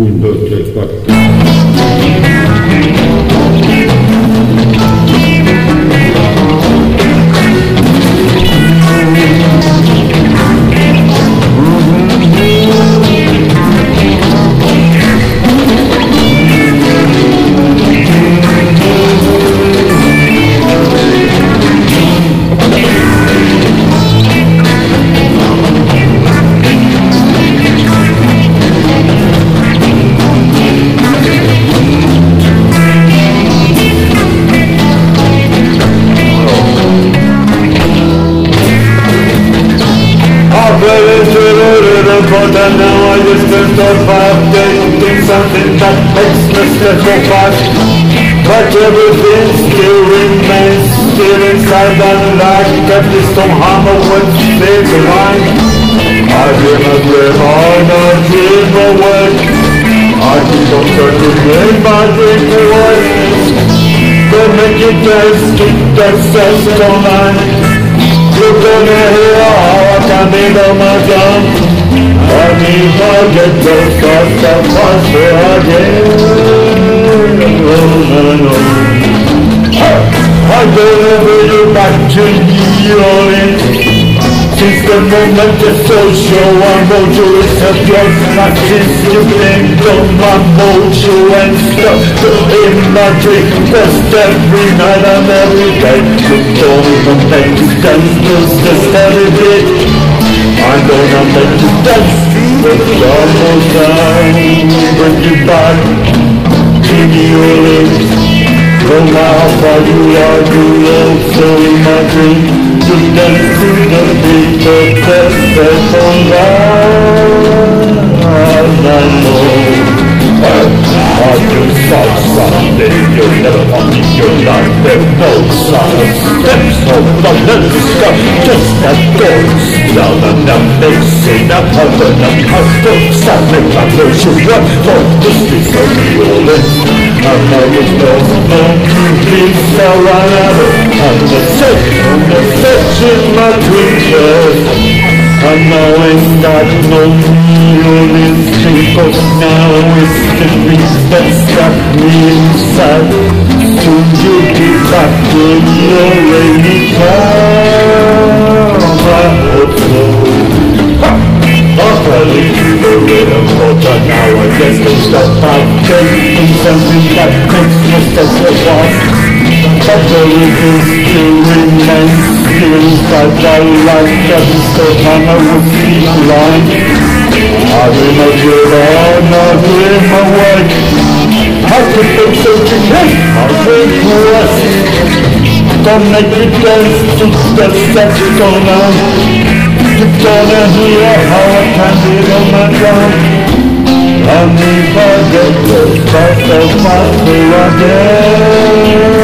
Un, dos, tres, cuatro. But now I just can't survive Getting something that makes me so fast But everything still remains Still inside that light That is hammer when stays alive I dream a dream on a dream away I keep on searching in my dream away Don't make it dance, keep that sense online You're gonna hear how I can be the my Deliver you. back to New Orleans Since the moment the social mojo is a drug Not since you think of my mojo and stuff In my dream, best every night and every day make you dance, just the steady beat I'm gonna make you dance it's almost time Bring you. back To Orleans No matter how you are You love so dream To dance to the beat of the second line I know I do start someday You'll never come in your life. There's no steps of stop Just that doors Down and they say that heaven me from those who run For streets of New Orleans And I was no no Please surround And the search and the search in my dreams and now I got no real instinct But now it's the that got me inside Soon you'll be back in your rainy town I hope so Properly to the rhythm But now I guess stop out Getting something that makes me such a boss the inside the light that the hammer with the line I of you. on, I dream Make me dance to the sex gonna You're gonna hear how I can be on my drum And if I get close, that's so fast again